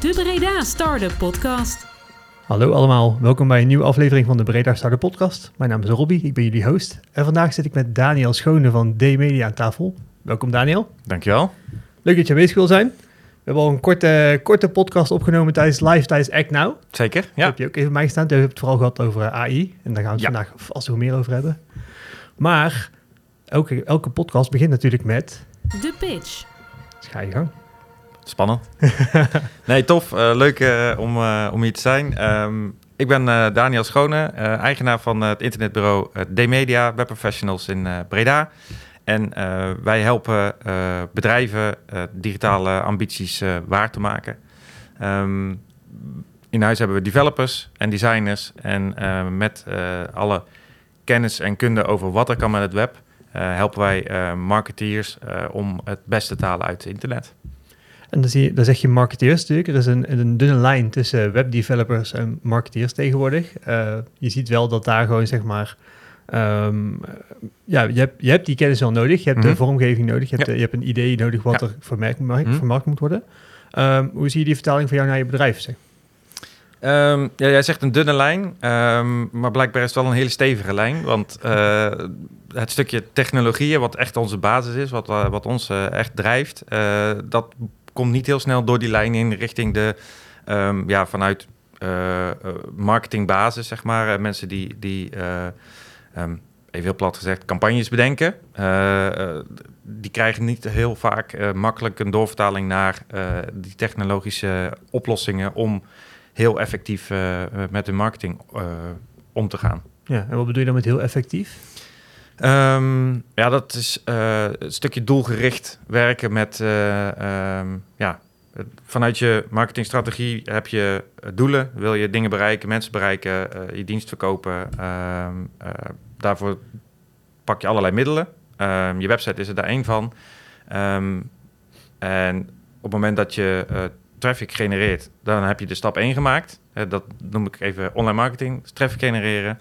De Breda Startup Podcast. Hallo allemaal, welkom bij een nieuwe aflevering van de Breda Startup Podcast. Mijn naam is Robbie, ik ben jullie host. En vandaag zit ik met Daniel Schone van D-Media aan tafel. Welkom Daniel. Dankjewel. Leuk dat je aanwezig wil zijn. We hebben al een korte, korte podcast opgenomen tijdens live tijdens Act Now. Zeker, Ja. heb je ook even bij mij gestaan. Toen hebben we het vooral gehad over eh, AI. En daar gaan we het Ja. vandaag vast nog meer over hebben. Maar elke, elke podcast begint natuurlijk met... De Pitch. Dus ga je gang. Spannend. nee, tof. Eh, leuk eh, om, eh, om hier te zijn. Ehm, ik ben Daniel Schone, eigenaar van het internetbureau D-Media Web Professionals in Breda. En wij helpen bedrijven digitale ambities waar te maken. Ehm, in huis hebben we developers en designers. En met alle kennis en kunde over wat er kan met het web... helpen wij marketeers om het beste te halen uit het internet. En dan, zie je, dan zeg je marketeers natuurlijk. Er is een, een dunne lijn tussen webdevelopers en marketeers tegenwoordig. Eh, je ziet wel dat daar gewoon zeg maar... ehm, ja, je hebt, je hebt die kennis wel nodig. Je hebt Mhm. de vormgeving nodig. Je hebt, Ja. de- je hebt een idee nodig wat Ja. er vermerkt, Mhm. vermarkt moet worden. Ehm, hoe zie je die vertaling van jou naar je bedrijf? Zeg? Ehm, ja, jij zegt een dunne lijn, maar blijkbaar is het wel een hele stevige lijn. Want eh, het stukje technologieën, wat echt onze basis is, wat, eh, wat ons echt drijft, dat komt niet heel snel door die lijn in richting de, ehm, ja, vanuit eh, eh, marketingbasis, zeg maar. Eh, mensen die, die eh, ehm, even heel plat gezegd, campagnes bedenken. Die krijgen niet heel vaak makkelijk een doorvertaling naar die technologische oplossingen om heel effectief met hun marketing om te gaan. Ja, en wat bedoel je dan met heel effectief? Ehm, ja, dat is eh, een stukje doelgericht werken met, eh, ehm, ja, vanuit je marketingstrategie heb je eh, doelen, wil je dingen bereiken, mensen bereiken, je dienst verkopen. Ehm, eh, daarvoor pak je allerlei middelen. Je website is er daar één van. En op het moment dat je traffic genereert, dan heb je de stap 1 gemaakt. Dat noem ik even online marketing, traffic genereren.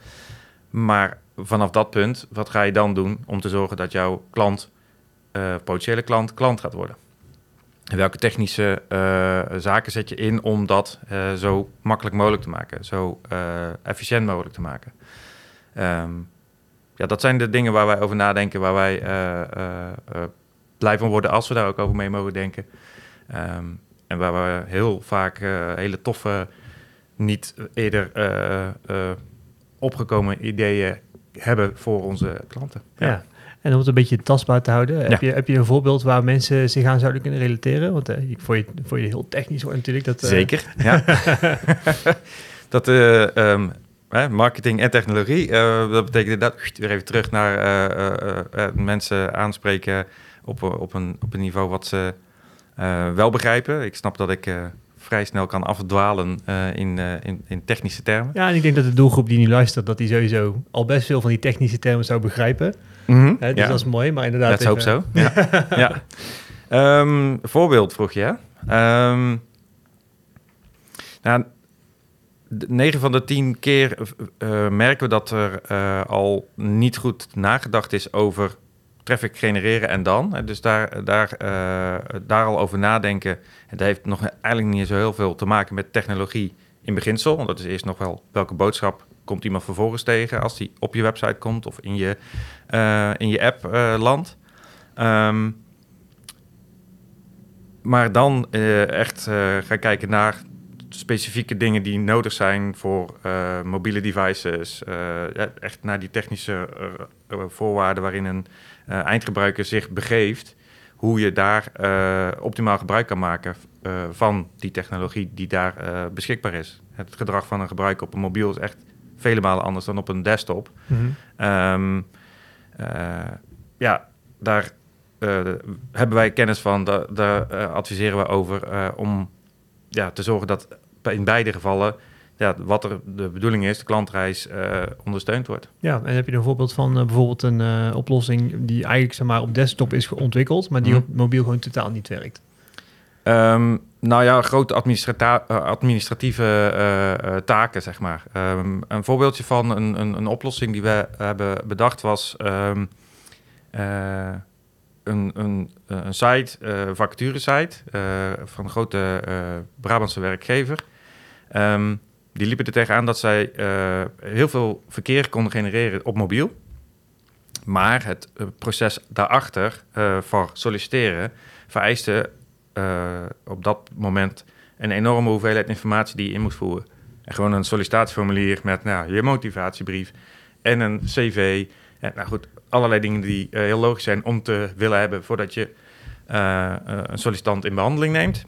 Maar vanaf dat punt, wat ga je dan doen om te zorgen dat jouw klant, eh, potentiële klant, klant gaat worden? En welke technische eh, zaken zet je in om dat eh, zo makkelijk mogelijk te maken, zo efficiënt mogelijk te maken? Ehm, ja, dat zijn de dingen waar wij over nadenken, waar wij blij van worden als we daar ook over mee mogen denken. Ehm, en waar we heel vaak hele toffe, niet eerder opgekomen ideeën hebben voor onze klanten. Ja. En om het een beetje tastbaar te houden, heb, je, heb je een voorbeeld waar mensen zich aan zouden kunnen relateren? Want eh, ik voor je, voor je heel technisch wordt natuurlijk. Dat, eh, Zeker, ja. dat hè, marketing en technologie, eh, dat betekent dat weer even terug naar mensen aanspreken op, op, een, op een niveau wat ze wel begrijpen. Ik snap dat ik vrij snel kan afdwalen eh, in, eh, in, in technische termen. Ja, en ik denk dat de doelgroep die nu luistert, dat die sowieso al best veel van die technische termen zou begrijpen. Mhm, Hè, dus ja. dat is mooi, maar inderdaad... Hope even- so. Ja. ja. Ehm, voorbeeld vroeg je? Ehm, nou, 9 van de 10 keer eh, merken we dat er al niet goed nagedacht is over traffic genereren en dan. Hè, Dus daar, daar, eh, daar al over nadenken. En dat heeft nog eigenlijk niet zo heel veel te maken met technologie in beginsel. Want dat is eerst nog wel welke boodschap komt iemand vervolgens tegen als die op je website komt of in je, eh, in je app eh, landt. Ehm, maar dan eh, echt eh, gaan kijken naar specifieke dingen die nodig zijn voor eh, mobiele devices. eh, echt naar die technische eh, eh, voorwaarden waarin een eh, eindgebruiker zich begeeft. Hoe je daar eh, optimaal gebruik kan maken eh, van die technologie die daar eh, beschikbaar is. Het gedrag van een gebruiker op een mobiel is echt vele malen anders dan op een desktop. Mhm. Ehm, eh, ja, daar eh, hebben wij kennis van. Daar, daar eh, adviseren we over eh, om ja, te zorgen dat in beide gevallen ja, wat er de bedoeling is, de klantreis, eh, ondersteund wordt. Ja, en heb je een voorbeeld van eh, bijvoorbeeld een eh, oplossing die eigenlijk zeg maar, op desktop is ontwikkeld, maar die Mhm. op mobiel gewoon totaal niet werkt? Ehm, nou ja, grote administratieve taken, zeg maar. Ehm, een voorbeeldje van een, een, een oplossing die we hebben bedacht was... ehm, eh, een, een, een site, uh, vacaturesite, uh, van een grote uh, Brabantse werkgever. Um, die liepen er tegenaan dat zij heel veel verkeer konden genereren op mobiel. Maar het proces daarachter voor solliciteren vereiste op dat moment een enorme hoeveelheid informatie die je in moest voeren. En gewoon een sollicitatieformulier met nou, je motivatiebrief en een cv. En, nou goed, allerlei dingen die heel logisch zijn om te willen hebben voordat je een sollicitant in behandeling neemt.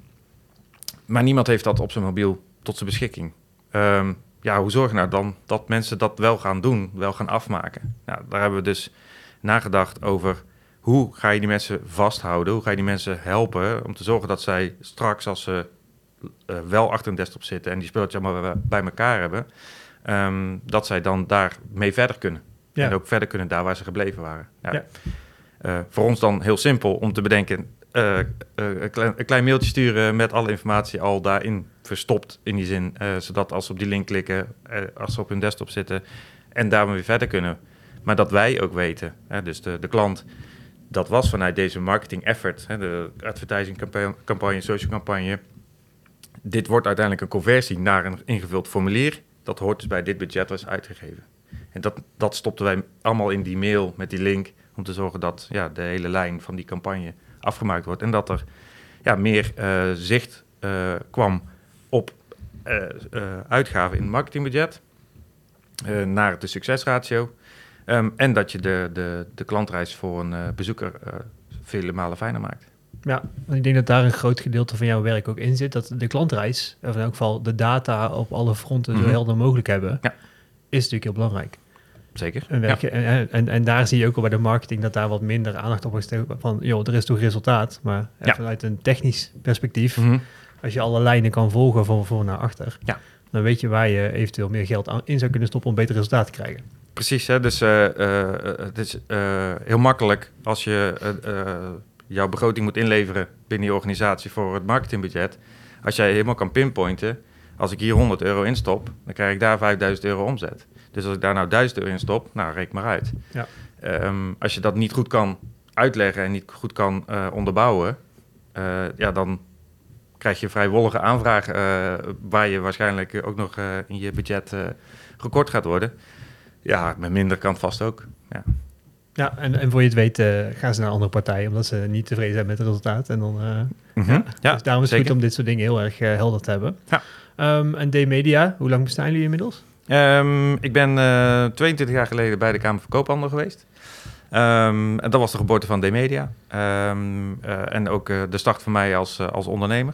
Maar niemand heeft dat op zijn mobiel tot zijn beschikking. Um, ja, hoe zorg je nou dan dat mensen dat wel gaan doen, wel gaan afmaken? Nou, daar hebben we dus nagedacht over hoe ga je die mensen vasthouden, hoe ga je die mensen helpen om te zorgen dat zij straks als ze uh, wel achter een desktop zitten en die spulletjes allemaal bij elkaar hebben, um, dat zij dan daarmee verder kunnen. Ja. En ook verder kunnen daar waar ze gebleven waren. Ja. ja. Uh, voor ons dan heel simpel om te bedenken, uh, een, klein, een, klein, mailtje sturen met alle informatie al daarin verstopt in die zin, zodat als ze op die link klikken, als ze op hun desktop zitten en daarmee weer verder kunnen. Maar dat wij ook weten, hè, dus de, de klant, dat was vanuit deze marketing effort, hè, de advertising campagne social campagne, dit wordt uiteindelijk een conversie naar een ingevuld formulier. Dat hoort dus bij dit budget is uitgegeven. En dat, dat stopten wij allemaal in die mail met die link om te zorgen dat ja, de hele lijn van die campagne afgemaakt wordt. En dat er ja, meer uh, zicht uh, kwam op uh, uitgaven in het marketingbudget naar de succesratio. Um, en dat je de, de, de klantreis voor een bezoeker vele malen fijner maakt. Ja, ik denk dat daar een groot gedeelte van jouw werk ook in zit. Dat de klantreis, of in elk geval de data op alle fronten zo mm -hmm. helder mogelijk hebben, ja. is natuurlijk heel belangrijk. Zeker. En, en, en, en, daar zie je ook al bij de marketing dat daar wat minder aandacht op wordt van, joh, er is toch resultaat. Maar ja. vanuit een technisch perspectief, mm -hmm. als je alle lijnen kan volgen van voor naar achter, ja. dan weet je waar je eventueel meer geld in zou kunnen stoppen om beter resultaat te krijgen. Precies, hè? dus uh, uh, het is uh, heel makkelijk als je jouw begroting moet inleveren binnen je organisatie voor het marketingbudget. Als jij helemaal kan pinpointen, als ik hier 100 euro instop, dan krijg ik daar 5000 euro omzet. Dus als ik daar nou 1000 euro in stop, nou reken maar uit. Ja. Um, als je dat niet goed kan uitleggen en niet goed kan uh, onderbouwen, uh, ja, dan krijg je vrijwillige aanvragen uh, waar je waarschijnlijk ook nog in je budget gekort gaat worden. Ja, met minder kan vast ook. Ja. Ja, en, en voor je het weet uh, gaan ze naar andere partijen omdat ze niet tevreden zijn met het resultaat. En dan, uh, mm -hmm. ja. ja. Dus daarom is het goed om dit soort dingen heel erg uh, helder te hebben. Ja. Um, en D-Media, hoe lang bestaan jullie inmiddels? Um, ik ben 22 jaar geleden bij de Kamer van Koophandel geweest. Um, en dat was de geboorte van D-Media. en ook de start van mij als, als ondernemer.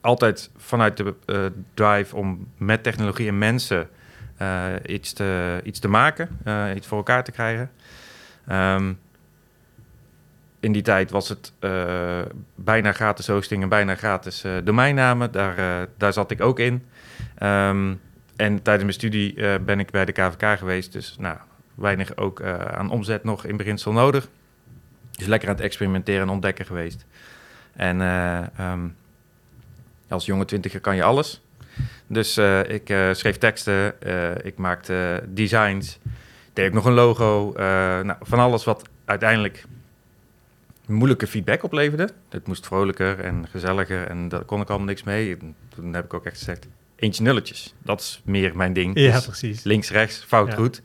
altijd vanuit de drive om met technologie en mensen iets, te, iets te maken, iets voor elkaar te krijgen. In die tijd was het bijna gratis hosting en bijna gratis domeinnamen. Daar, daar zat ik ook in. Um, en tijdens mijn studie ben ik bij de KVK geweest. Dus nou, weinig ook aan omzet nog in beginsel nodig. Dus lekker aan het experimenteren en ontdekken geweest. En um, als jonge twintiger kan je alles. Dus ik schreef teksten, ik maakte designs, deed ik nog een logo. nou, van alles wat uiteindelijk moeilijke feedback opleverde. Het moest vrolijker en gezelliger en daar kon ik allemaal niks mee. En toen heb ik ook echt gezegd, eentje nulletjes. Dat is meer mijn ding. Ja, dus precies. Links, rechts, fout, ja. goed.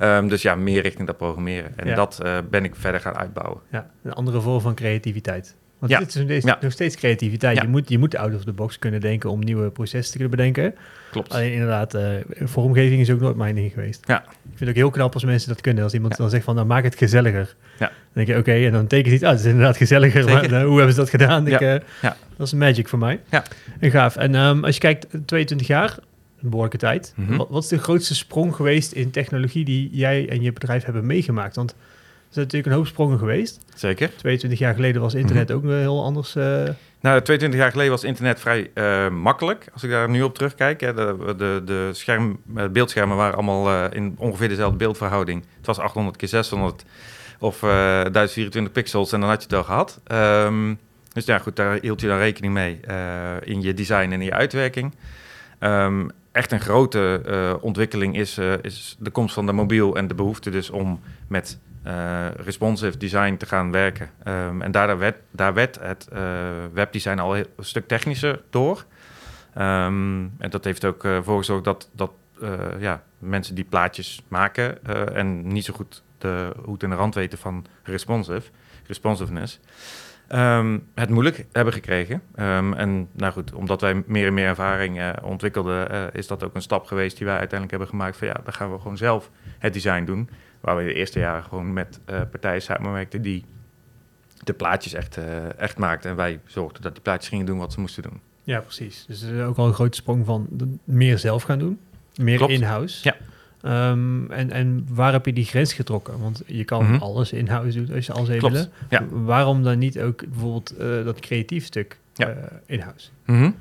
Um, dus ja, meer richting dat programmeren. En ja. dat ben ik verder gaan uitbouwen. Ja, een andere vorm van creativiteit. Want Ja. dit is nog steeds, Ja. nog steeds creativiteit. Ja. Je, moet, je moet out of the box kunnen denken om nieuwe processen te kunnen bedenken. Klopt. Alleen inderdaad, eh, vormgeving is ook nooit mijn ding geweest. Ja. Ik vind het ook heel knap als mensen dat kunnen. Als iemand dan zegt van, nou maak het gezelliger. Ja. Dan denk je, oké, en dan tekent iets. Ah, het is inderdaad gezelliger. Maar eh, hoe hebben ze dat gedaan? Ik, eh. Dat is magic voor mij. Ja. En gaaf. En ehm, als je kijkt, 22 jaar, een behoorlijke tijd. Mhm. Wat, wat is de grootste sprong geweest in technologie die jij en je bedrijf hebben meegemaakt? Want zijn natuurlijk een hoop sprongen geweest. Zeker. 22 jaar geleden was internet ook nog heel anders. eh, Nou, 22 jaar geleden was internet vrij eh, makkelijk. Als ik daar nu op terugkijk. Hè, de, de, de scherm, eh, beeldschermen waren allemaal in ongeveer dezelfde beeldverhouding. Het was 800 keer 600 of eh 1024 pixels en dan had je het al gehad. Ehm, dus ja, goed, daar hield je dan rekening mee in je design en in je uitwerking. Ehm, echt een grote ontwikkeling is, is de komst van de mobiel en de behoefte dus om met eh, responsive design te gaan werken. Ehm, en daar werd, daar werd het uh, webdesign al een stuk technischer door. Ehm, en dat heeft ook uh, voor gezorgd dat, dat ja, mensen die plaatjes maken en niet zo goed de hoed en de rand weten van responsive, responsiveness, um, het moeilijk hebben gekregen. en nou goed, omdat wij meer en meer ervaring ontwikkelden, is dat ook een stap geweest die wij uiteindelijk hebben gemaakt van ja, dan gaan we gewoon zelf het design doen. Waar we de eerste jaren gewoon met uh, partijen samenwerkten die de plaatjes echt, uh, echt maakten. En wij zorgden dat die plaatjes gingen doen wat ze moesten doen. Ja, precies. Dus is ook al een grote sprong van meer zelf gaan doen. Meer in-house. Ja. Um, en, en waar heb je die grens getrokken? Want je kan mm -hmm. alles in-house doen als je alles even. Ja. Waarom dan niet ook bijvoorbeeld uh, dat creatief stuk ja. in-house? Mm -hmm.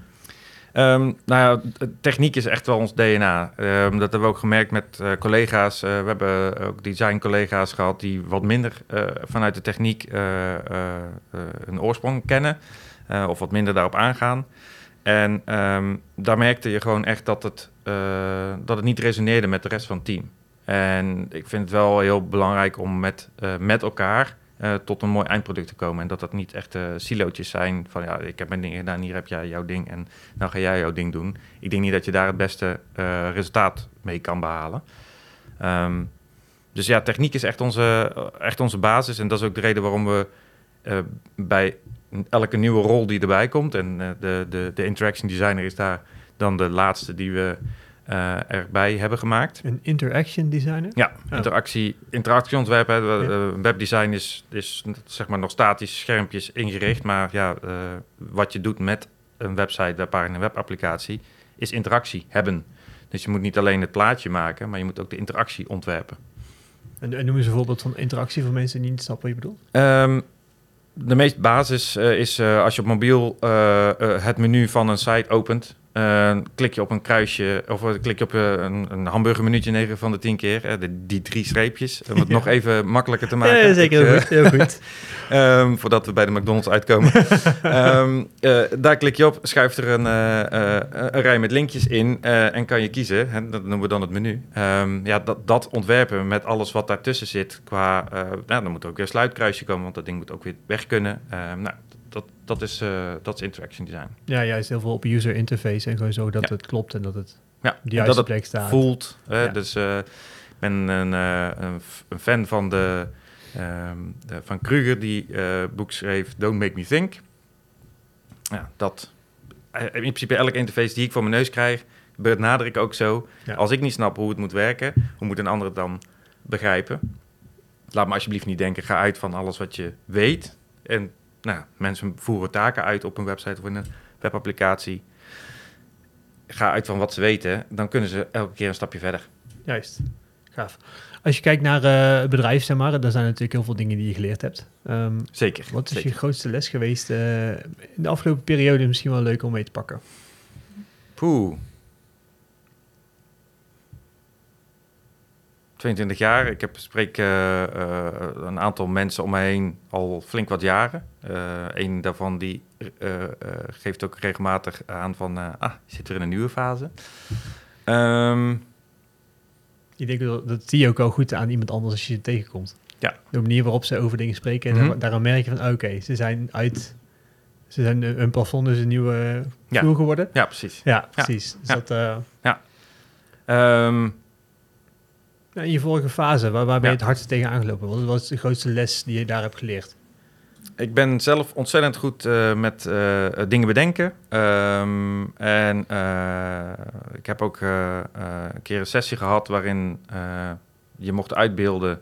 Um, nou ja, techniek is echt wel ons DNA. Um, dat hebben we ook gemerkt met uh, collega's. Uh, we hebben ook design-collega's gehad die wat minder uh, vanuit de techniek een oorsprong kennen. of wat minder daarop aangaan. En um, daar merkte je gewoon echt dat het, dat het niet resoneerde met de rest van het team. En ik vind het wel heel belangrijk om met, met elkaar uh, tot een mooi eindproduct te komen. En dat dat niet echt uh, silootjes zijn van ja, ik heb mijn ding gedaan, hier heb jij jouw ding en dan ga jij jouw ding doen. Ik denk niet dat je daar het beste uh, resultaat mee kan behalen. Um, dus ja, techniek is echt onze, echt onze basis en dat is ook de reden waarom we bij elke nieuwe rol die erbij komt en de, de, de interaction designer is daar dan de laatste die we uh, erbij hebben gemaakt. Een interaction designer? Ja, oh. interactie. Hè, ja. Webdesign is, is zeg maar nog statisch schermpjes ingericht, maar ja, uh, wat je doet met een website, webpagina, webapplicatie, is interactie hebben. Dus je moet niet alleen het plaatje maken, maar je moet ook de interactie ontwerpen. En, en noem eens een voorbeeld van interactie voor mensen die niet snappen wat je bedoelt. Um, de meest basis uh, is als je op mobiel het menu van een site opent, uh, klik je op een kruisje, of klik je op uh, een, een hamburgermenuutje 9 van de 10 keer. Uh, de, die drie streepjes, om het ja. nog even makkelijker te maken. Ja, zeker, heel goed. Heel goed. um, voordat we bij de McDonald's uitkomen. um, daar klik je op, schuift er een, een rij met linkjes in en kan je kiezen. Hè, dat noemen we dan het menu. Um, ja, dat, dat ontwerpen met alles wat daartussen zit, qua, nou, dan moet ook weer een sluitkruisje komen, want dat ding moet ook weer weg kunnen. nou, dat, dat, is, uh, dat is interaction design. Ja, juist heel veel op user interface en zo dat ja. het klopt en dat het ja, die juiste dat plek staat. voelt. Hè? Ja. Dus uh, ik ben een, uh, een, een, fan van, de, um, de van Kruger die boek schreef Don't Make Me Think. Ja, dat in principe elke interface die ik voor mijn neus krijg, benader ik ook zo. Als ik niet snap hoe het moet werken, hoe moet een ander het dan begrijpen? Laat me alsjeblieft niet denken, ga uit van alles wat je weet en nou, mensen voeren taken uit op een website of in een webapplicatie. Ga uit van wat ze weten, dan kunnen ze elke keer een stapje verder. Juist, gaaf. Als je kijkt naar uh, het bedrijf, zeg maar, dan zijn natuurlijk heel veel dingen die je geleerd hebt. Um, zeker. Wat is zeker. je grootste les geweest uh, in de afgelopen periode? Misschien wel leuk om mee te pakken. Poeh. 22 jaar. Ik heb, spreek uh, uh, een aantal mensen om me heen al flink wat jaren. Uh, een daarvan die geeft ook regelmatig aan van... ah, je zit er in een nieuwe fase. Um, ik denk dat, zie je ook wel goed aan iemand anders als je ze tegenkomt. Ja. De manier waarop ze over dingen spreken. En mm -hmm. daaraan merk je van, oké, okay, ze zijn uit... Ze zijn een plafond dus een nieuwe vloer ja. geworden. Ja, precies. Ja, precies. Dus ja. Dat, ja. Um, in je vorige fase, waar, waar ben je het hardst tegen aangelopen? Wat was de grootste les die je daar hebt geleerd? Ik ben zelf ontzettend goed uh, met uh, dingen bedenken. Um, en uh, ik heb ook een keer een sessie gehad waarin je mocht uitbeelden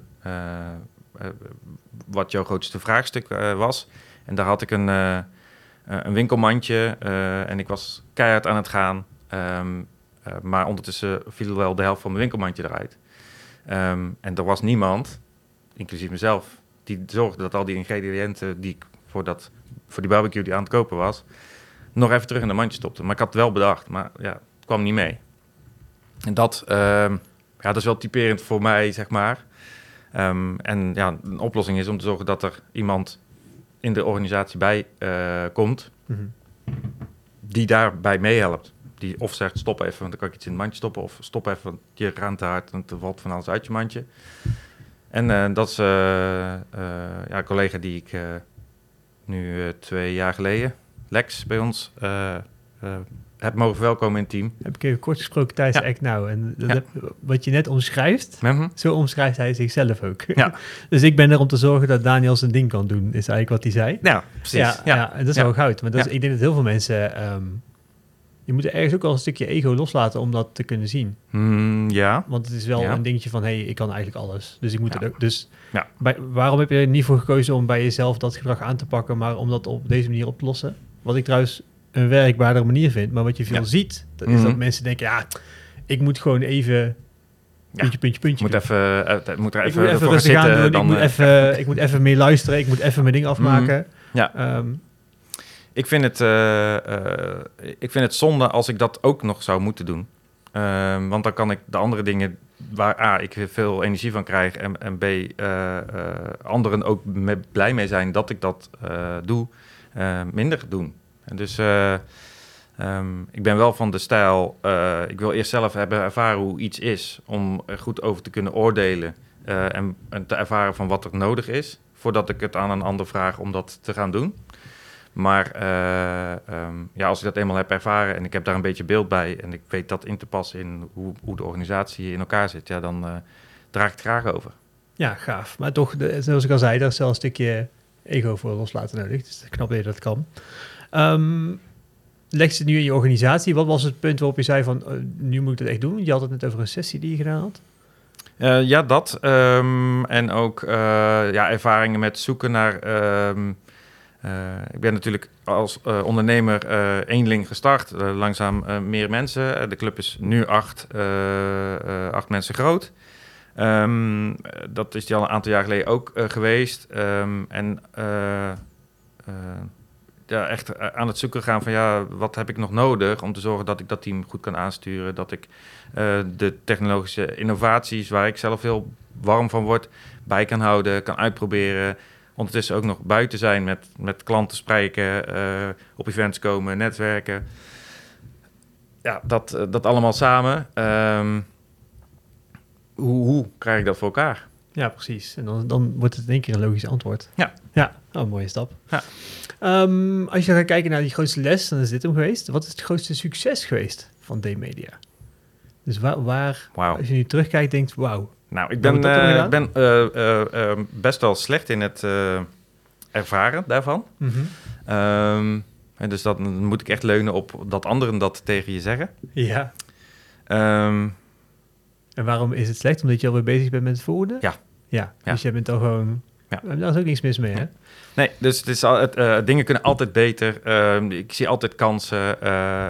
wat jouw grootste vraagstuk was. En daar had ik een, een winkelmandje en ik was keihard aan het gaan. Um, maar ondertussen viel wel de helft van mijn winkelmandje eruit. Um, en er was niemand, inclusief mezelf, die zorgde dat al die ingrediënten die ik voor, dat, voor die barbecue die aan het kopen was, nog even terug in de mandje stopte. Maar ik had het wel bedacht, maar ja, het kwam niet mee. En dat, um, ja, dat is wel typerend voor mij, zeg maar. Um, en ja, een oplossing is om te zorgen dat er iemand in de organisatie bij uh, komt, mm -hmm. die daarbij meehelpt die of zegt stop even, want dan kan ik iets in het mandje stoppen. Of stop even, want je raamt te hard en er valt van alles uit je mandje. En eh, dat is eh, eh, ja, een collega die ik nu twee jaar geleden, Lex, bij ons, heb mogen verwelkomen in het team. Heb ik even kort gesproken tijdens Ja. Act Now. En dat Ja. heb- wat je net omschrijft, Mhm. zo omschrijft hij zichzelf ook. Ja. dus ik ben er om te zorgen dat Daniel zijn ding kan doen, is eigenlijk wat hij zei. Ja, precies. Ja, ja. en dat is wel goud. Maar dat is, Ja. ik denk dat heel veel mensen... ehm, je moet ergens ook wel een stukje ego loslaten om dat te kunnen zien. Mm, ja. Want het is wel Ja. een dingetje van, hé, hey, ik kan eigenlijk alles. Dus ik moet Ja. het ook... Dus Ja. bij, waarom heb je er niet voor gekozen om bij jezelf dat gedrag aan te pakken, maar om dat op deze manier op te lossen? Wat ik trouwens een werkbaardere manier vind. Maar wat je veel ziet, dat is Mhm. dat mensen denken, ja, ik moet gewoon even... Puntje, puntje, puntje. Moet, even, eh, moet er ik even, moet even voor gaan zitten. doen. dan, ik, moet eh, even, ik moet even meer luisteren. Ik moet even mijn ding afmaken. Ja. Ehm, Ik vind, het, eh, eh, ik vind het zonde als ik dat ook nog zou moeten doen. Ehm, want dan kan ik de andere dingen waar A, ik veel energie van krijg... en, en B, eh, anderen ook blij mee zijn dat ik dat doe, minder doen. En dus eh, ehm, ik ben wel van de stijl... ik wil eerst zelf hebben ervaren hoe iets is... om er goed over te kunnen oordelen... en, en te ervaren van wat er nodig is... voordat ik het aan een ander vraag om dat te gaan doen. Maar eh, ehm, ja, als ik dat eenmaal heb ervaren en ik heb daar een beetje beeld bij en ik weet dat in te passen in hoe, hoe de organisatie in elkaar zit, ja, dan eh draag ik het graag over. ja, gaaf. Maar toch, de, zoals ik al zei, daar is wel een stukje ego voor loslaten nodig. Dus knap dat je dat kan. Ehm leg je het nu in je organisatie. Wat was het punt waarop je zei van, eh, nu moet ik dat echt doen? Je had het net over een sessie die je gedaan had. Ja, dat. ehm, en ook ja, ervaringen met zoeken naar. Ik ben natuurlijk als eh, ondernemer eh eenling gestart. Eh, langzaam eh, meer mensen. Eh, de club is nu acht, eh, eh, acht mensen groot. Ehm, eh, dat is die al een aantal jaar geleden ook eh, geweest. Ehm, en eh, eh, echt eh, aan het zoeken gaan van ja, wat heb ik nog nodig om te zorgen dat ik dat team goed kan aansturen. Dat ik eh, de technologische innovaties waar ik zelf heel warm van word, bij kan houden, kan uitproberen. Ondertussen ook nog buiten zijn met, met klanten spreken, eh, op events komen, netwerken. Ja, dat, eh, dat allemaal samen. Ehm, hoe, hoe krijg ik dat voor elkaar? Ja, precies. En dan, dan wordt het in één keer een logisch antwoord. Ja. Ja, oh, een mooie stap. Ja. Ehm, als je gaat kijken naar die grootste les, dan is dit hem geweest. Wat is het grootste succes geweest van D-Media? Dus waar, als je nu terugkijkt, denkt, wauw. Nou, ik ben, dan ben eh, eh, best wel slecht in het ervaren daarvan. Ehm, en dus dat, dan moet ik echt leunen op dat anderen dat tegen je zeggen. Ja. Ehm, En waarom is het slecht? Omdat je alweer bezig bent met het volgende? Ja. Ja, Ja. dus je bent al gewoon... Ja. Daar is ook niks mis mee, hè? nee, dus het is al, het, dingen kunnen altijd beter. Ehm, ik zie altijd kansen.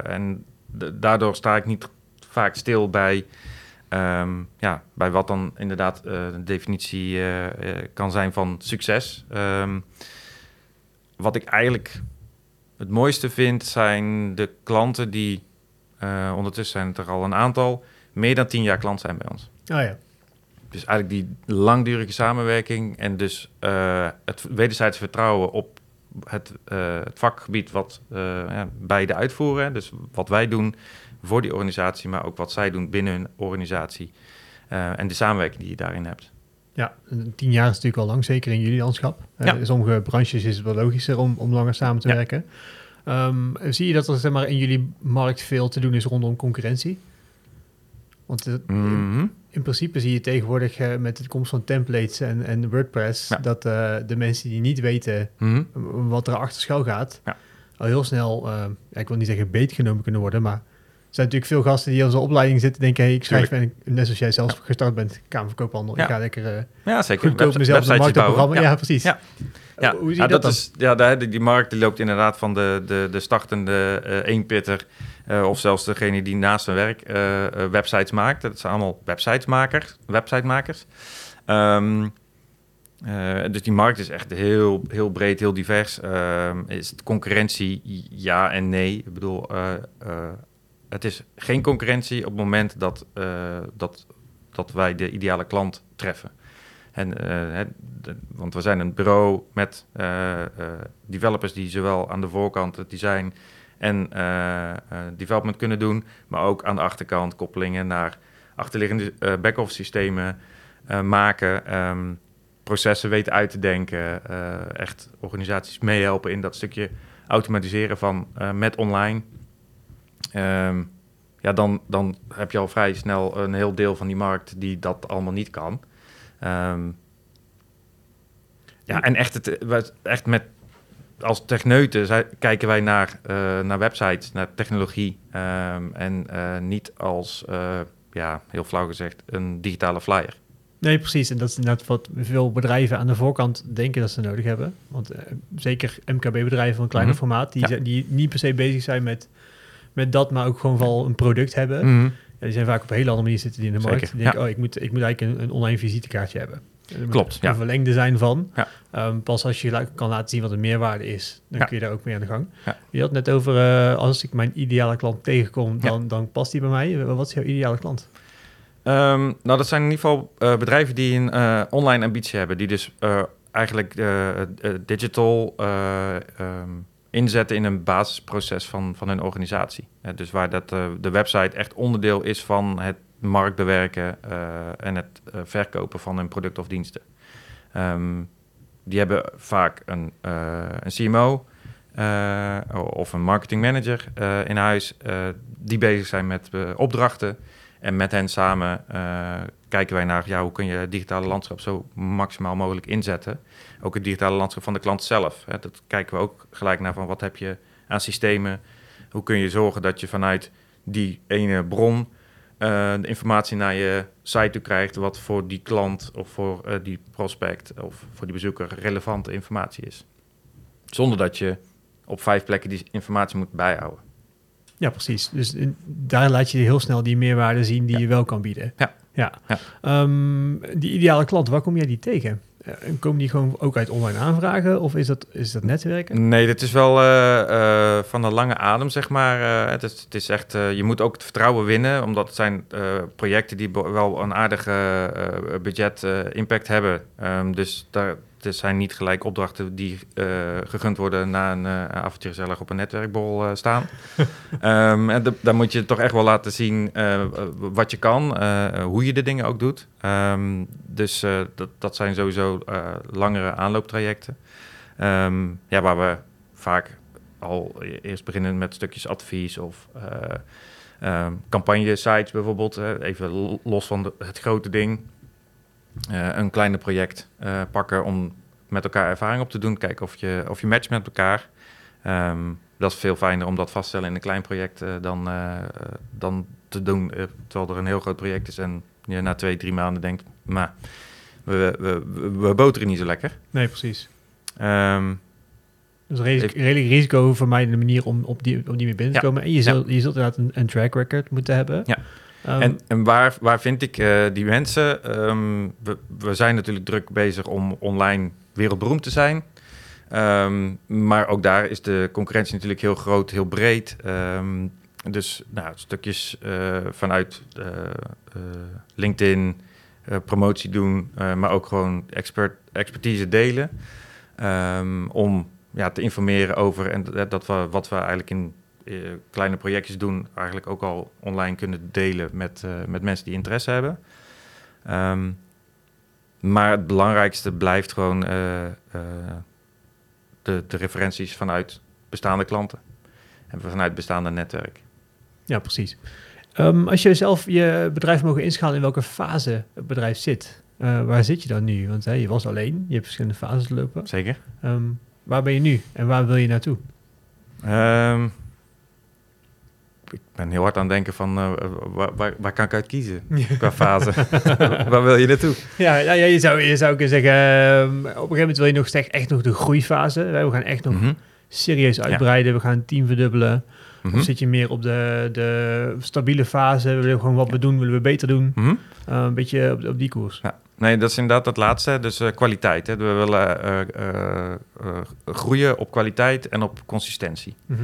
en daardoor sta ik niet vaak stil bij, ehm, ja, bij wat dan inderdaad de definitie eh, eh, kan zijn van succes. Ehm, wat ik eigenlijk het mooiste vind, zijn de klanten die, ondertussen zijn het er al een aantal, meer dan tien jaar klant zijn bij ons. Oh ja. Dus eigenlijk die langdurige samenwerking en dus het wederzijds vertrouwen op het, het vakgebied wat ja, beide uitvoeren. Dus wat wij doen voor die organisatie, maar ook wat zij doen binnen hun organisatie. Eh, en de samenwerking die je daarin hebt. Ja, en tien jaar is natuurlijk al lang, zeker in jullie landschap. Eh, Ja. In sommige branches is het wel logischer om, om langer samen te Ja. werken. Ehm, zie je dat er zeg maar, in jullie markt veel te doen is rondom concurrentie? Want het- Mhm. in principe zie je tegenwoordig eh, met de komst van templates en, en WordPress... Ja. dat eh, de mensen die niet weten Mhm. wat er achter schuil gaat... Ja. al heel snel, eh, ik wil niet zeggen beetgenomen kunnen worden... maar zijn natuurlijk veel gasten die als opleiding zitten denken... hey, ik schrijf, en, net zoals jij zelf gestart bent, Kamer van Koophandel... Ja. ik ga lekker... eh, Ja, zeker. goedkoop mezelf de websites markt op bouwen. programma. Ja. precies. Ja. Ja, Hoe ja, dat, is, ja die, die markt die loopt inderdaad van de, de, de startende eh eenpitter... eh, of zelfs degene die naast zijn werk websites maakt. Dat zijn allemaal websitesmakers. websitemakers. Eh, dus die markt is echt heel, heel breed, heel divers. Ehm, is het concurrentie? Ja en nee. Ik bedoel, het is geen concurrentie op het moment dat, eh, dat, dat wij de ideale klant treffen. En, eh, want we zijn een bureau met eh, developers die zowel aan de voorkant het design en development kunnen doen, maar ook aan de achterkant koppelingen naar achterliggende back-office systemen. maken, ehm, processen weten uit te denken, echt organisaties meehelpen in dat stukje automatiseren van met online. Ehm, ja, dan, dan heb je al vrij snel een heel deel van die markt die dat allemaal niet kan. Ehm, ja, en echt, het, echt met, als techneuten kijken wij naar, eh, naar websites, naar technologie. ehm, en eh, niet als, eh, ja, heel flauw gezegd, een digitale flyer. Nee, precies. En dat is inderdaad wat veel bedrijven aan de voorkant denken dat ze nodig hebben. Want zeker MKB-bedrijven van kleiner Mhm. formaat, die, Ja. die niet per se bezig zijn met, met dat, maar ook gewoon wel een product hebben. Mhm. Ja, die zijn vaak op een hele andere manier zitten die in de Zeker, markt. Die denken, ja. oh, ik moet, ik moet eigenlijk een, een online visitekaartje hebben. Klopt, ja. Een verlengde zijn van. Ja. Ehm, pas als je kan laten zien wat de meerwaarde is, dan Ja. kun je daar ook mee aan de gang. Ja. Je had net over, eh, als ik mijn ideale klant tegenkom, Ja. dan, dan past die bij mij. Wat is jouw ideale klant? Ehm, nou, dat zijn in ieder geval eh, bedrijven die een eh, online ambitie hebben. Die dus eigenlijk digital eh, ehm, inzetten in een basisproces van, van hun organisatie. Dus waar dat, eh, de website echt onderdeel is van het marktbewerken eh, en het eh, verkopen van hun product of diensten. Ehm, die hebben vaak een, een CMO of een marketing manager eh, in huis die bezig zijn met opdrachten. En met hen samen eh, kijken wij naar ja, hoe kun je het digitale landschap zo maximaal mogelijk inzetten. Ook het digitale landschap van de klant zelf. Hè. Dat kijken we ook gelijk naar van wat heb je aan systemen. Hoe kun je zorgen dat je vanuit die ene bron eh, de informatie naar je site toe krijgt, wat voor die klant of voor eh, die prospect of voor die bezoeker relevante informatie is. Zonder dat je op vijf plekken die informatie moet bijhouden. Ja, precies. Dus in- daar laat je heel snel die meerwaarde zien die Ja. je wel kan bieden. Ja. ja. Ja. Ehm, die ideale klant, waar kom jij die tegen? Eh, komen die gewoon ook uit online aanvragen of is dat, is dat netwerken? Nee, dit is wel eh, eh, van de lange adem, zeg maar. Eh, het, is, het is echt, eh, je moet ook het vertrouwen winnen, omdat het zijn eh, projecten die wel een aardige eh, budget eh, impact hebben. Ehm, dus daar, het zijn niet gelijk opdrachten die eh, gegund worden na een eh avondje gezellig op een netwerkbol eh, staan. Ehm, en da- daar moet je toch echt wel laten zien wat je kan, hoe je de dingen ook doet. Ehm, dus dat, dat zijn sowieso langere aanlooptrajecten. Ehm, ja, waar we vaak al e- eerst beginnen met stukjes advies of ehm, campagne-sites bijvoorbeeld. even lo- los van de- het grote ding. Eh, een kleine project eh, pakken om met elkaar ervaring op te doen. Kijken of je, of je matcht met elkaar. Ehm, dat is veel fijner om dat vast te stellen in een klein project eh, dan, dan te doen terwijl er een heel groot project is en je na twee, drie maanden denkt, maar we, we, we, boteren niet zo lekker. Nee, precies. Ehm, Dus redelijk, redelijk risico vermijdende manier om op die, op die mee binnen te Ja. komen. En je zult, je zult inderdaad een, een track record moeten hebben. Ja. Ehm, en en waar, waar vind ik eh, die mensen? Ehm, we, zijn natuurlijk druk bezig om online wereldberoemd te zijn. Ehm, maar ook daar is de concurrentie natuurlijk heel groot, heel breed. Dus nou, stukjes eh, vanuit eh, LinkedIn, promotie doen, maar ook gewoon expert, expertise delen. Om ja, te informeren over en dat, wat we eigenlijk in eh, kleine projectjes doen, eigenlijk ook al online kunnen delen met, eh, met mensen die interesse hebben. Ehm, maar het belangrijkste blijft gewoon eh, de, de referenties vanuit bestaande klanten en vanuit bestaande netwerk. Ja, precies. Ehm, als je zelf je bedrijf mogen inschalen in welke fase het bedrijf zit, waar zit je dan nu? Want hè, je was alleen, je hebt verschillende fases lopen. Zeker. Ehm, waar ben je nu en waar wil je naartoe? Ben heel hard aan het denken van eh, waar, waar, waar kan ik uit kiezen qua fase? waar wil je naartoe? Ja, ja, ja, je, zou, je zou kunnen zeggen, ehm, op een gegeven moment wil je nog echt, echt nog de groeifase. We gaan echt nog Mhm, serieus uitbreiden, we gaan het team verdubbelen. mhm, Of zit je meer op de, de stabiele fase, we willen gewoon wat we doen, willen we beter doen. mhm. Eh, een beetje op, op die koers. Ja. Nee, dat is inderdaad het laatste. Dus eh, kwaliteit. Hè. We willen groeien op kwaliteit en op consistentie. Mhm.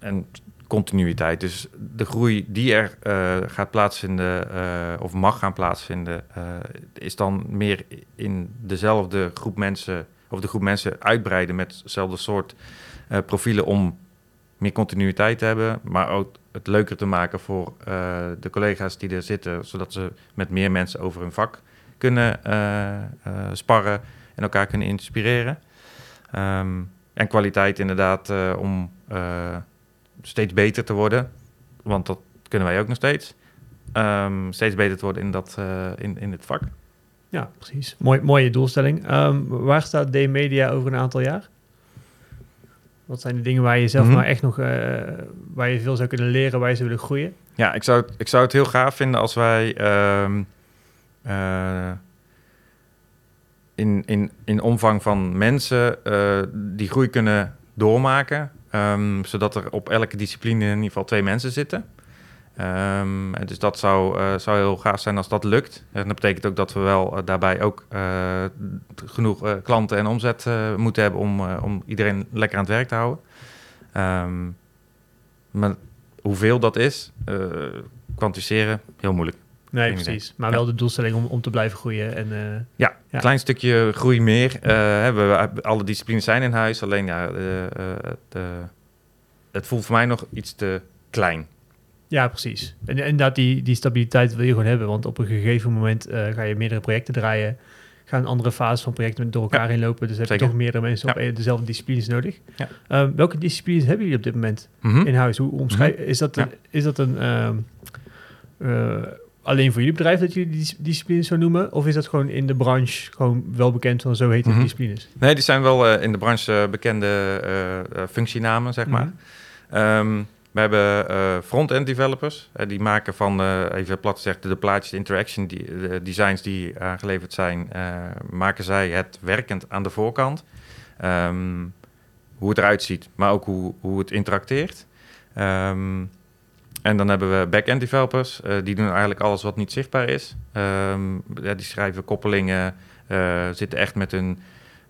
En continuïteit. Dus de groei die er eh, gaat plaatsvinden eh, of mag gaan plaatsvinden, eh, is dan meer in dezelfde groep mensen of de groep mensen uitbreiden met hetzelfde soort profielen om meer continuïteit te hebben, maar ook het leuker te maken voor de collega's die er zitten, zodat ze met meer mensen over hun vak kunnen sparren en elkaar kunnen inspireren. Ehm, en kwaliteit inderdaad om steeds beter te worden, want dat kunnen wij ook nog steeds. Ehm, steeds beter te worden in, dat, eh, in, in het vak. Ja, precies. Mooi, mooie doelstelling. Ehm, waar staat D-Media over een aantal jaar? Wat zijn de dingen waar je zelf maar echt nog, eh, waar je veel zou kunnen leren, waar je zou willen groeien? Ja, ik zou, het- ik zou het heel gaaf vinden als wij ehm, eh, in, in, in omvang van mensen die groei kunnen doormaken. Ehm, zodat er op elke discipline in ieder geval twee mensen zitten. Ehm, dus dat zou, eh, zou heel gaaf zijn als dat lukt. En dat betekent ook dat we wel eh, daarbij ook eh, genoeg klanten en omzet moeten hebben om, om iedereen lekker aan het werk te houden. Ehm, maar hoeveel dat is, kwantificeren, heel moeilijk. Nee, precies. Maar Ja. wel de doelstelling om, om te blijven groeien. En, eh, Ja, Ja. een klein stukje groei meer. Hè, we, alle disciplines zijn in huis, alleen ja, eh, de, het voelt voor mij nog iets te klein. ja, precies. En inderdaad, die, die stabiliteit wil je gewoon hebben. Want op een gegeven moment ga je meerdere projecten draaien. Gaan andere fases van projecten door elkaar heen lopen. Dus heb je toch meerdere mensen op Ja. dezelfde disciplines nodig. Ja. Ehm, welke disciplines hebben jullie op dit moment Mhm. in huis? Hoe omschrijf, is, dat een, is dat een ehm, eh, alleen voor jullie bedrijf dat jullie die dis- disciplines zo noemen? Of is dat gewoon in de branche gewoon wel bekend van zo heet Mhm. disciplines? Nee, die zijn wel eh, in de branche eh, bekende eh, functienamen, zeg maar. Mhm. Ehm, we hebben front-end developers. Die maken van, even plat gezegd, de plaatjes, de interaction die, de designs die aangeleverd zijn, maken zij het werkend aan de voorkant. Ehm, hoe het eruit ziet, maar ook hoe, hoe het interacteert. Ehm, en dan hebben we back-end developers. eh, die doen eigenlijk alles wat niet zichtbaar is. Ehm, ja, die schrijven koppelingen, eh, zitten echt met hun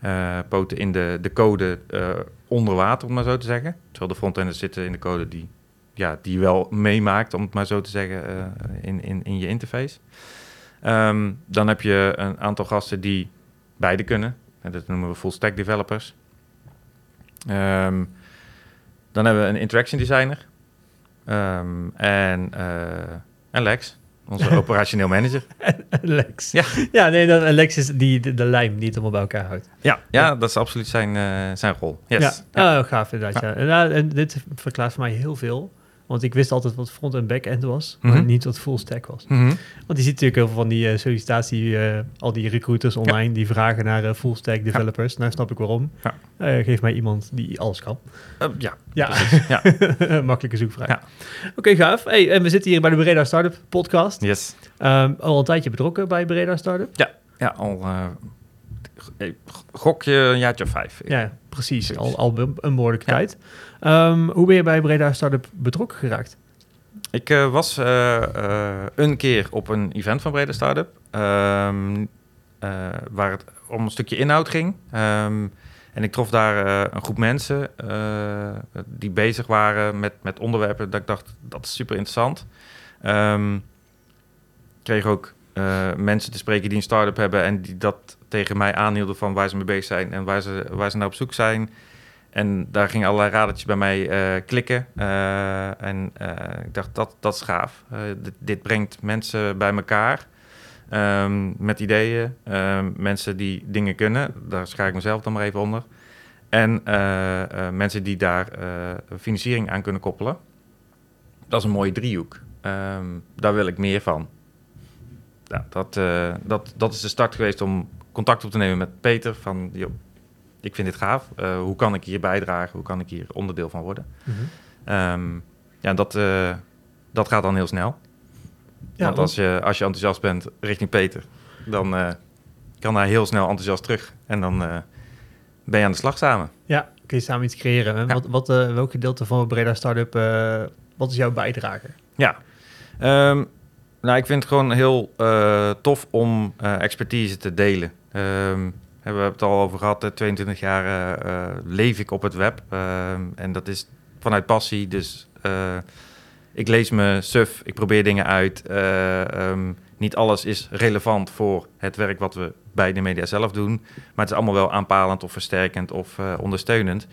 eh, poten in de, de code onder water, om maar zo te zeggen. Terwijl de frontenders zitten in de code die, ja, die wel meemaakt, om het maar zo te zeggen, in, in, in je interface. Ehm, dan heb je een aantal gasten die beide kunnen. En dat noemen we full stack developers. Ehm, dan hebben we een interaction designer. Ehm, en, eh, en Lex, onze operationeel manager. Lex. Ja. ja, nee, dan, Lex is die, de, de lijm die het allemaal bij elkaar houdt. Ja, ja, dat is absoluut zijn, eh, zijn rol. Yes. Ja, Oh, gaaf inderdaad. Ja. En, nou, en dit verklaart voor mij heel veel. Want ik wist altijd wat front- en back-end was, maar Mhm. niet wat full stack was. Mhm. Want je ziet natuurlijk heel veel van die eh, sollicitatie, eh, al die recruiters online, die vragen naar eh, full stack developers. Nou snap ik waarom. Ja. Geef mij iemand die alles kan. Ja, Ja, ja. makkelijke zoekvraag. Ja. Oké, gaaf. Hey, en we zitten hier bij de Breda Startup podcast. Yes. Ehm, al een tijdje betrokken bij Breda Startup. Ja, al eh, eh, gok je een jaartje of vijf. Ja, precies. Precies. Al, al een behoorlijke Ja. tijd. Ehm, hoe ben je bij Breda Startup betrokken geraakt? Ik eh, was eh, eh, een keer op een event van Breda Startup, eh, waar het om een stukje inhoud ging. Ehm, en ik trof daar een groep mensen die bezig waren met, met onderwerpen dat ik dacht, dat is super interessant. Ik kreeg ook eh, mensen te spreken die een start-up hebben en die dat tegen mij aanhielden van waar ze mee bezig zijn en waar ze, waar ze naar op zoek zijn. En daar gingen allerlei radertjes bij mij eh, klikken. Eh, en ik dacht, dat, dat is gaaf. Dit, dit brengt mensen bij elkaar ehm, met ideeën. Ehm, mensen die dingen kunnen, daar schaar ik mezelf dan maar even onder. En mensen die daar financiering aan kunnen koppelen. Dat is een mooie driehoek. Ehm, daar wil ik meer van. Ja, dat, eh, dat, dat is de start geweest om contact op te nemen met Peter. Van, joh, ik vind dit gaaf. Eh, hoe kan ik hier bijdragen? Hoe kan ik hier onderdeel van worden? Ehm, ja, dat, eh, dat gaat dan heel snel. Ja, want als je, als je enthousiast bent richting Peter, dan kan hij heel snel enthousiast terug. En dan ben je aan de slag samen. Ja, kun je samen iets creëren. En Ja. Wat, wat, eh, welk gedeelte van Breda Startup, wat is jouw bijdrage? Ja. Ehm, nou, ik vind het gewoon heel eh, tof om eh, expertise te delen. Ehm, we hebben het al over gehad, eh, 22 jaar eh, leef ik op het web. Ehm, en dat is vanuit passie. Dus ik lees me suf, ik probeer dingen uit. Eh, ehm, niet alles is relevant voor het werk wat we bij de media zelf doen. Maar het is allemaal wel aanpalend of versterkend of ondersteunend.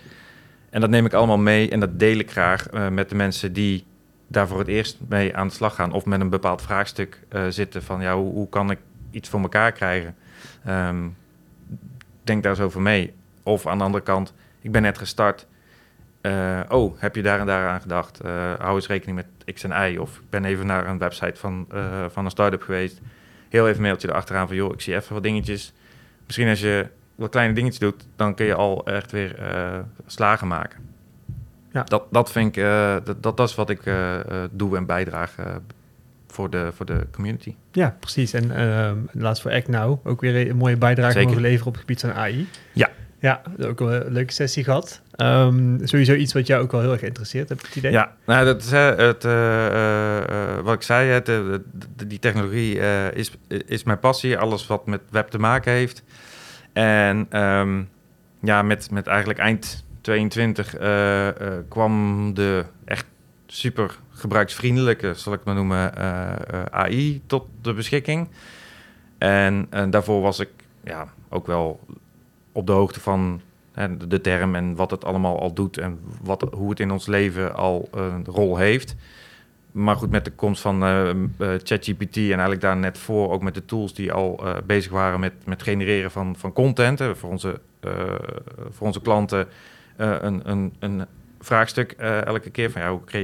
En dat neem ik allemaal mee en dat deel ik graag met de mensen die daar voor het eerst mee aan de slag gaan. Of met een bepaald vraagstuk eh, zitten van ja, hoe, hoe kan ik iets voor elkaar krijgen? Ehm, denk daar eens over mee. Of aan de andere kant, ik ben net gestart. Eh, oh, heb je daar en daar aan gedacht? Eh, hou eens rekening met X en Y. Of ik ben even naar een website van, van een start-up geweest. Heel even een mailtje erachteraan van... joh, ik zie even wat dingetjes. Misschien als je wat kleine dingetjes doet... dan kun je al echt weer slagen maken. Ja. Dat, dat vind ik... eh, dat, dat, dat is wat ik eh, eh, doe en bijdraag voor, de, voor de community. Ja, precies. En ehm laatst voor Act Now ook weer een mooie bijdrage Zeker. mogen leveren op het gebied van AI. Ja. Ja, ook een leuke sessie gehad. Ehm, sowieso iets wat jou ook wel heel erg geïnteresseerd, heb ik het idee. Ja, nou, dat is het, wat ik zei, het, de- die technologie is, is mijn passie. Alles wat met web te maken heeft. En ehm, ja, met, met eigenlijk eind 22 eh, eh, kwam de echt super gebruiksvriendelijke, zal ik maar noemen, eh, AI tot de beschikking. En, daarvoor was ik ja, ook wel op de hoogte van de- term en wat het allemaal al doet en wat, hoe het in ons leven al een rol heeft. Maar goed, met de komst van ChatGPT en eigenlijk daar net voor ook met de tools die al bezig waren met, met genereren van, van content voor, onze, voor onze klanten, een, een, een vraagstuk eh, elke keer van ja, hoe creëer